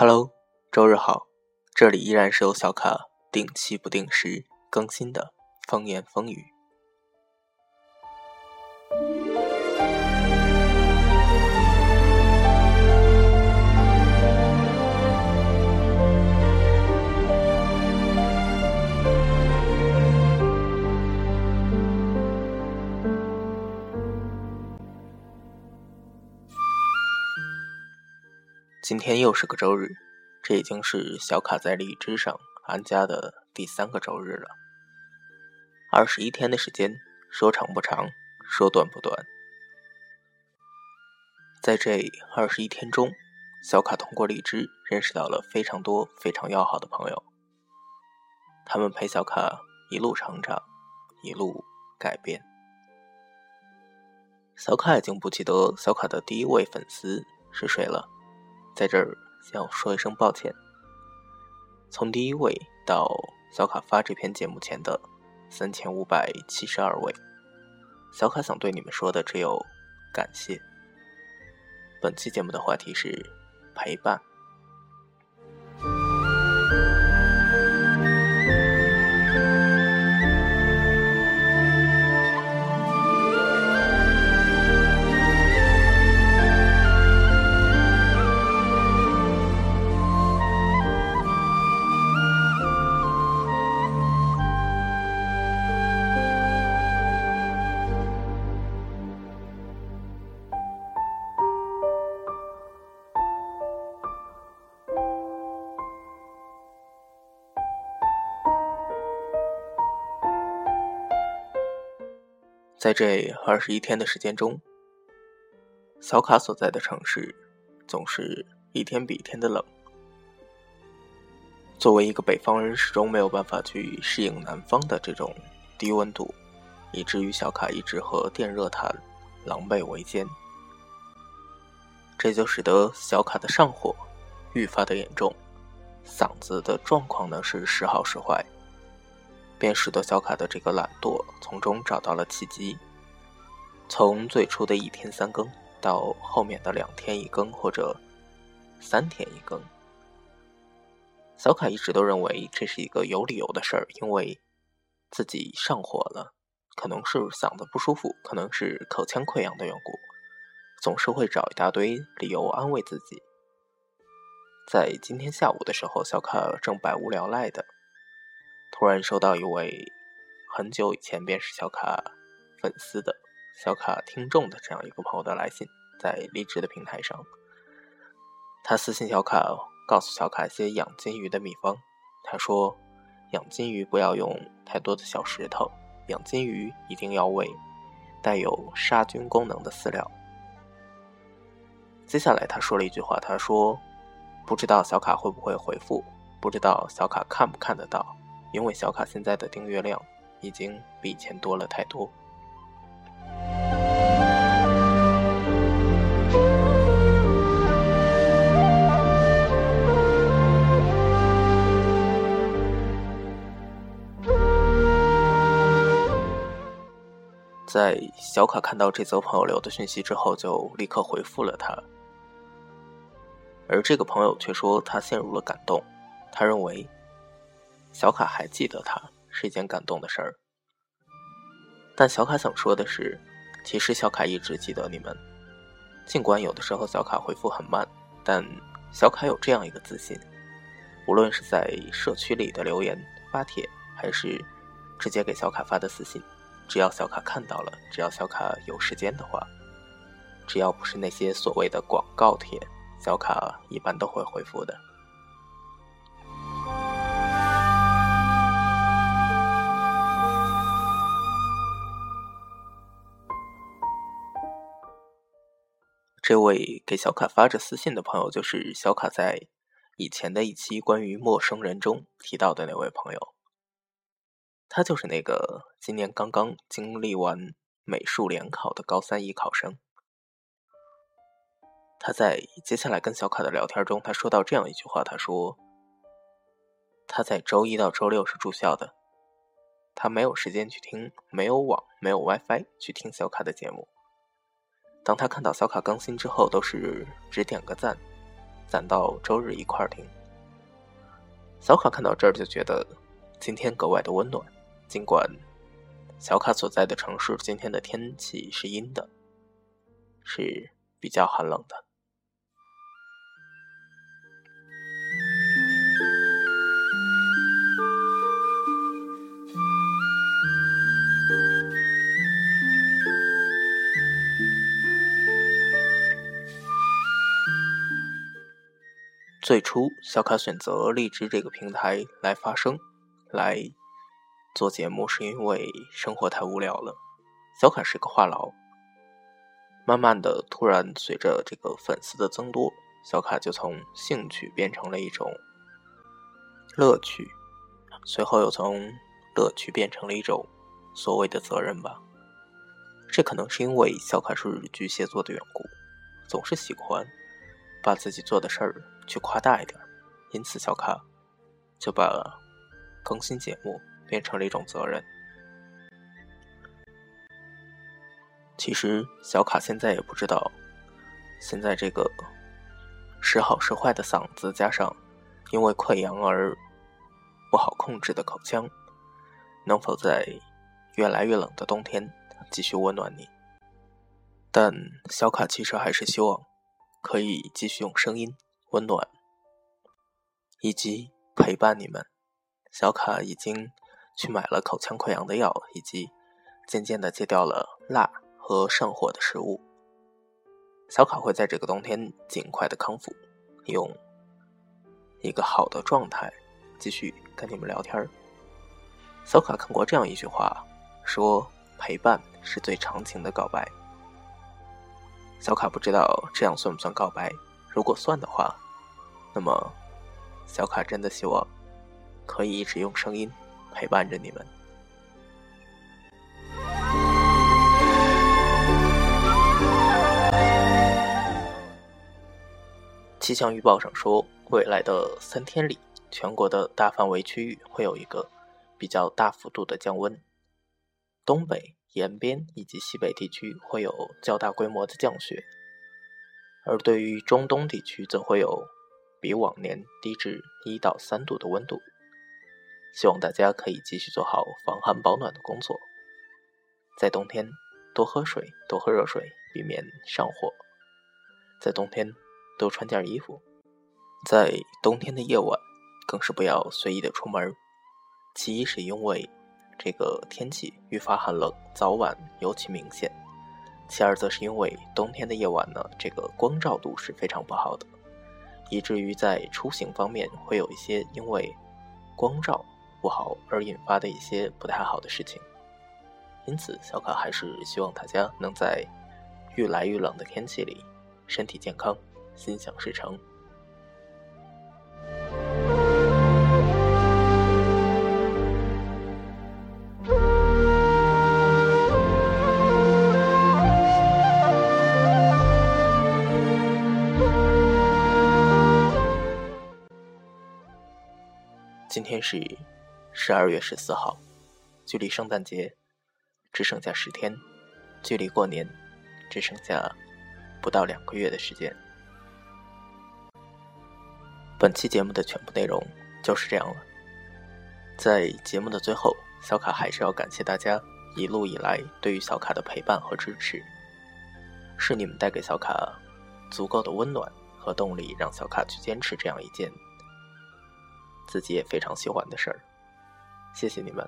Hello，周日好，这里依然是由小卡定期不定时更新的风言风语。今天又是个周日，这已经是小卡在荔枝上安家的第三个周日了。二十一天的时间，说长不长，说短不短。在这二十一天中，小卡通过荔枝认识到了非常多非常要好的朋友，他们陪小卡一路成长，一路改变。小卡已经不记得小卡的第一位粉丝是谁了。在这儿要说一声抱歉。从第一位到小卡发这篇节目前的三千五百七十二位，小卡想对你们说的只有感谢。本期节目的话题是陪伴。在这二十一天的时间中，小卡所在的城市总是一天比一天的冷。作为一个北方人，始终没有办法去适应南方的这种低温度，以至于小卡一直和电热毯狼狈为奸。这就使得小卡的上火愈发的严重，嗓子的状况呢是时好时坏。便使得小卡的这个懒惰从中找到了契机。从最初的一天三更，到后面的两天一更或者三天一更，小卡一直都认为这是一个有理由的事儿，因为自己上火了，可能是嗓子不舒服，可能是口腔溃疡的缘故，总是会找一大堆理由安慰自己。在今天下午的时候，小卡正百无聊赖的。突然收到一位很久以前便是小卡粉丝的小卡听众的这样一个朋友的来信，在励志的平台上，他私信小卡，告诉小卡一些养金鱼的秘方。他说，养金鱼不要用太多的小石头，养金鱼一定要喂带有杀菌功能的饲料。接下来他说了一句话，他说，不知道小卡会不会回复，不知道小卡看不看得到。因为小卡现在的订阅量已经比以前多了太多。在小卡看到这则朋友留的讯息之后，就立刻回复了他。而这个朋友却说他陷入了感动，他认为。小卡还记得他是一件感动的事儿，但小卡想说的是，其实小卡一直记得你们。尽管有的时候小卡回复很慢，但小卡有这样一个自信：无论是在社区里的留言发帖，还是直接给小卡发的私信，只要小卡看到了，只要小卡有时间的话，只要不是那些所谓的广告帖，小卡一般都会回复的。这位给小卡发着私信的朋友，就是小卡在以前的一期关于陌生人中提到的那位朋友。他就是那个今年刚刚经历完美术联考的高三艺考生。他在接下来跟小卡的聊天中，他说到这样一句话：“他说他在周一到周六是住校的，他没有时间去听，没有网，没有 WiFi 去听小卡的节目。”当他看到小卡更新之后，都是只点个赞，攒到周日一块儿听。小卡看到这儿就觉得今天格外的温暖，尽管小卡所在的城市今天的天气是阴的，是比较寒冷的。最初，小卡选择荔枝这个平台来发声、来做节目，是因为生活太无聊了。小卡是个话痨，慢慢的，突然随着这个粉丝的增多，小卡就从兴趣变成了一种乐趣，随后又从乐趣变成了一种所谓的责任吧。这可能是因为小卡是巨蟹座的缘故，总是喜欢把自己做的事儿。去夸大一点，因此小卡就把更新节目变成了一种责任。其实小卡现在也不知道，现在这个时好时坏的嗓子，加上因为溃疡而不好控制的口腔，能否在越来越冷的冬天继续温暖你？但小卡其实还是希望可以继续用声音。温暖，以及陪伴你们。小卡已经去买了口腔溃疡的药，以及渐渐的戒掉了辣和上火的食物。小卡会在这个冬天尽快的康复，用一个好的状态继续跟你们聊天儿。小卡看过这样一句话，说陪伴是最长情的告白。小卡不知道这样算不算告白。如果算的话，那么小卡真的希望可以一直用声音陪伴着你们。气象预报上说，未来的三天里，全国的大范围区域会有一个比较大幅度的降温，东北沿边以及西北地区会有较大规模的降雪。而对于中东地区，则会有比往年低至一到三度的温度。希望大家可以继续做好防寒保暖的工作，在冬天多喝水，多喝热水，避免上火。在冬天多穿件衣服，在冬天的夜晚更是不要随意的出门。其一是因为这个天气愈发寒冷，早晚尤其明显。其二，则是因为冬天的夜晚呢，这个光照度是非常不好的，以至于在出行方面会有一些因为光照不好而引发的一些不太好的事情。因此，小卡还是希望大家能在愈来愈冷的天气里，身体健康，心想事成。今天是十二月十四号，距离圣诞节只剩下十天，距离过年只剩下不到两个月的时间。本期节目的全部内容就是这样了。在节目的最后，小卡还是要感谢大家一路以来对于小卡的陪伴和支持，是你们带给小卡足够的温暖和动力，让小卡去坚持这样一件。自己也非常喜欢的事儿，谢谢你们。